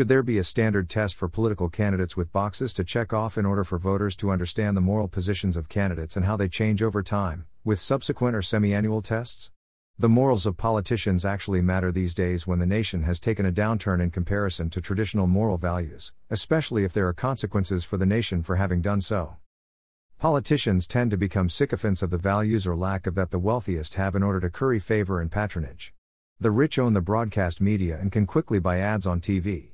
Should there be a standard test for political candidates with boxes to check off in order for voters to understand the moral positions of candidates and how they change over time, with subsequent or semi annual tests? The morals of politicians actually matter these days when the nation has taken a downturn in comparison to traditional moral values, especially if there are consequences for the nation for having done so. Politicians tend to become sycophants of the values or lack of that the wealthiest have in order to curry favor and patronage. The rich own the broadcast media and can quickly buy ads on TV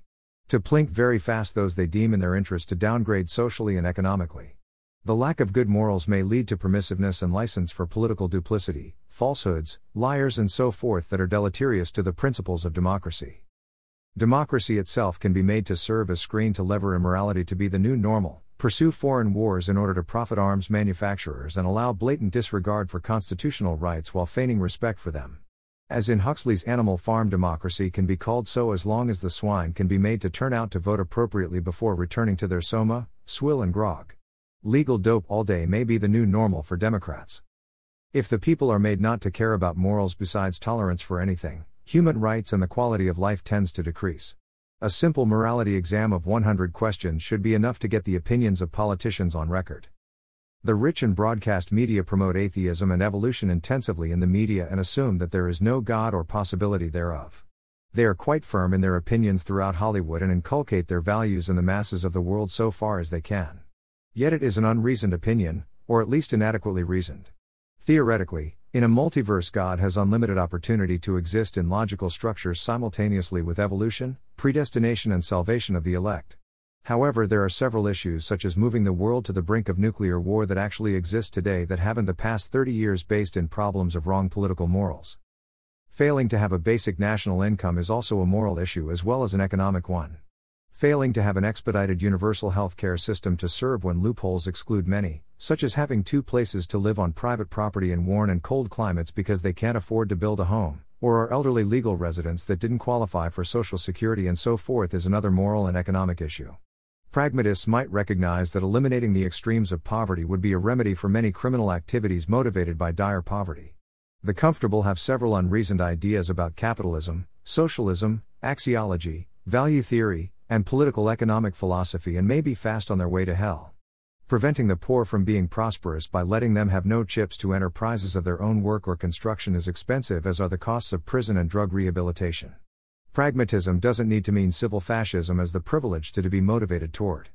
to plink very fast those they deem in their interest to downgrade socially and economically. The lack of good morals may lead to permissiveness and license for political duplicity, falsehoods, liars, and so forth that are deleterious to the principles of democracy. Democracy itself can be made to serve as screen to lever immorality to be the new normal, pursue foreign wars in order to profit arms manufacturers and allow blatant disregard for constitutional rights while feigning respect for them. As in Huxley's Animal Farm democracy can be called so as long as the swine can be made to turn out to vote appropriately before returning to their soma, swill, and grog. Legal dope all day may be the new normal for Democrats. If the people are made not to care about morals besides tolerance for anything, human rights and the quality of life tends to decrease. A simple morality exam of 100 questions should be enough to get the opinions of politicians on record. The rich and broadcast media promote atheism and evolution intensively in the media and assume that there is no God or possibility thereof. They are quite firm in their opinions throughout Hollywood and inculcate their values in the masses of the world so far as they can. Yet it is an unreasoned opinion, or at least inadequately reasoned. Theoretically, in a multiverse, God has unlimited opportunity to exist in logical structures simultaneously with evolution, predestination, and salvation of the elect. However, there are several issues such as moving the world to the brink of nuclear war that actually exist today that haven't the past 30 years based in problems of wrong political morals. Failing to have a basic national income is also a moral issue as well as an economic one. Failing to have an expedited universal health care system to serve when loopholes exclude many, such as having two places to live on private property in warm and cold climates because they can't afford to build a home, or are elderly legal residents that didn't qualify for Social Security and so forth, is another moral and economic issue. Pragmatists might recognize that eliminating the extremes of poverty would be a remedy for many criminal activities motivated by dire poverty. The comfortable have several unreasoned ideas about capitalism, socialism, axiology, value theory, and political economic philosophy and may be fast on their way to hell. Preventing the poor from being prosperous by letting them have no chips to enterprises of their own work or construction is expensive, as are the costs of prison and drug rehabilitation. Pragmatism doesn't need to mean civil fascism as the privilege to, to be motivated toward.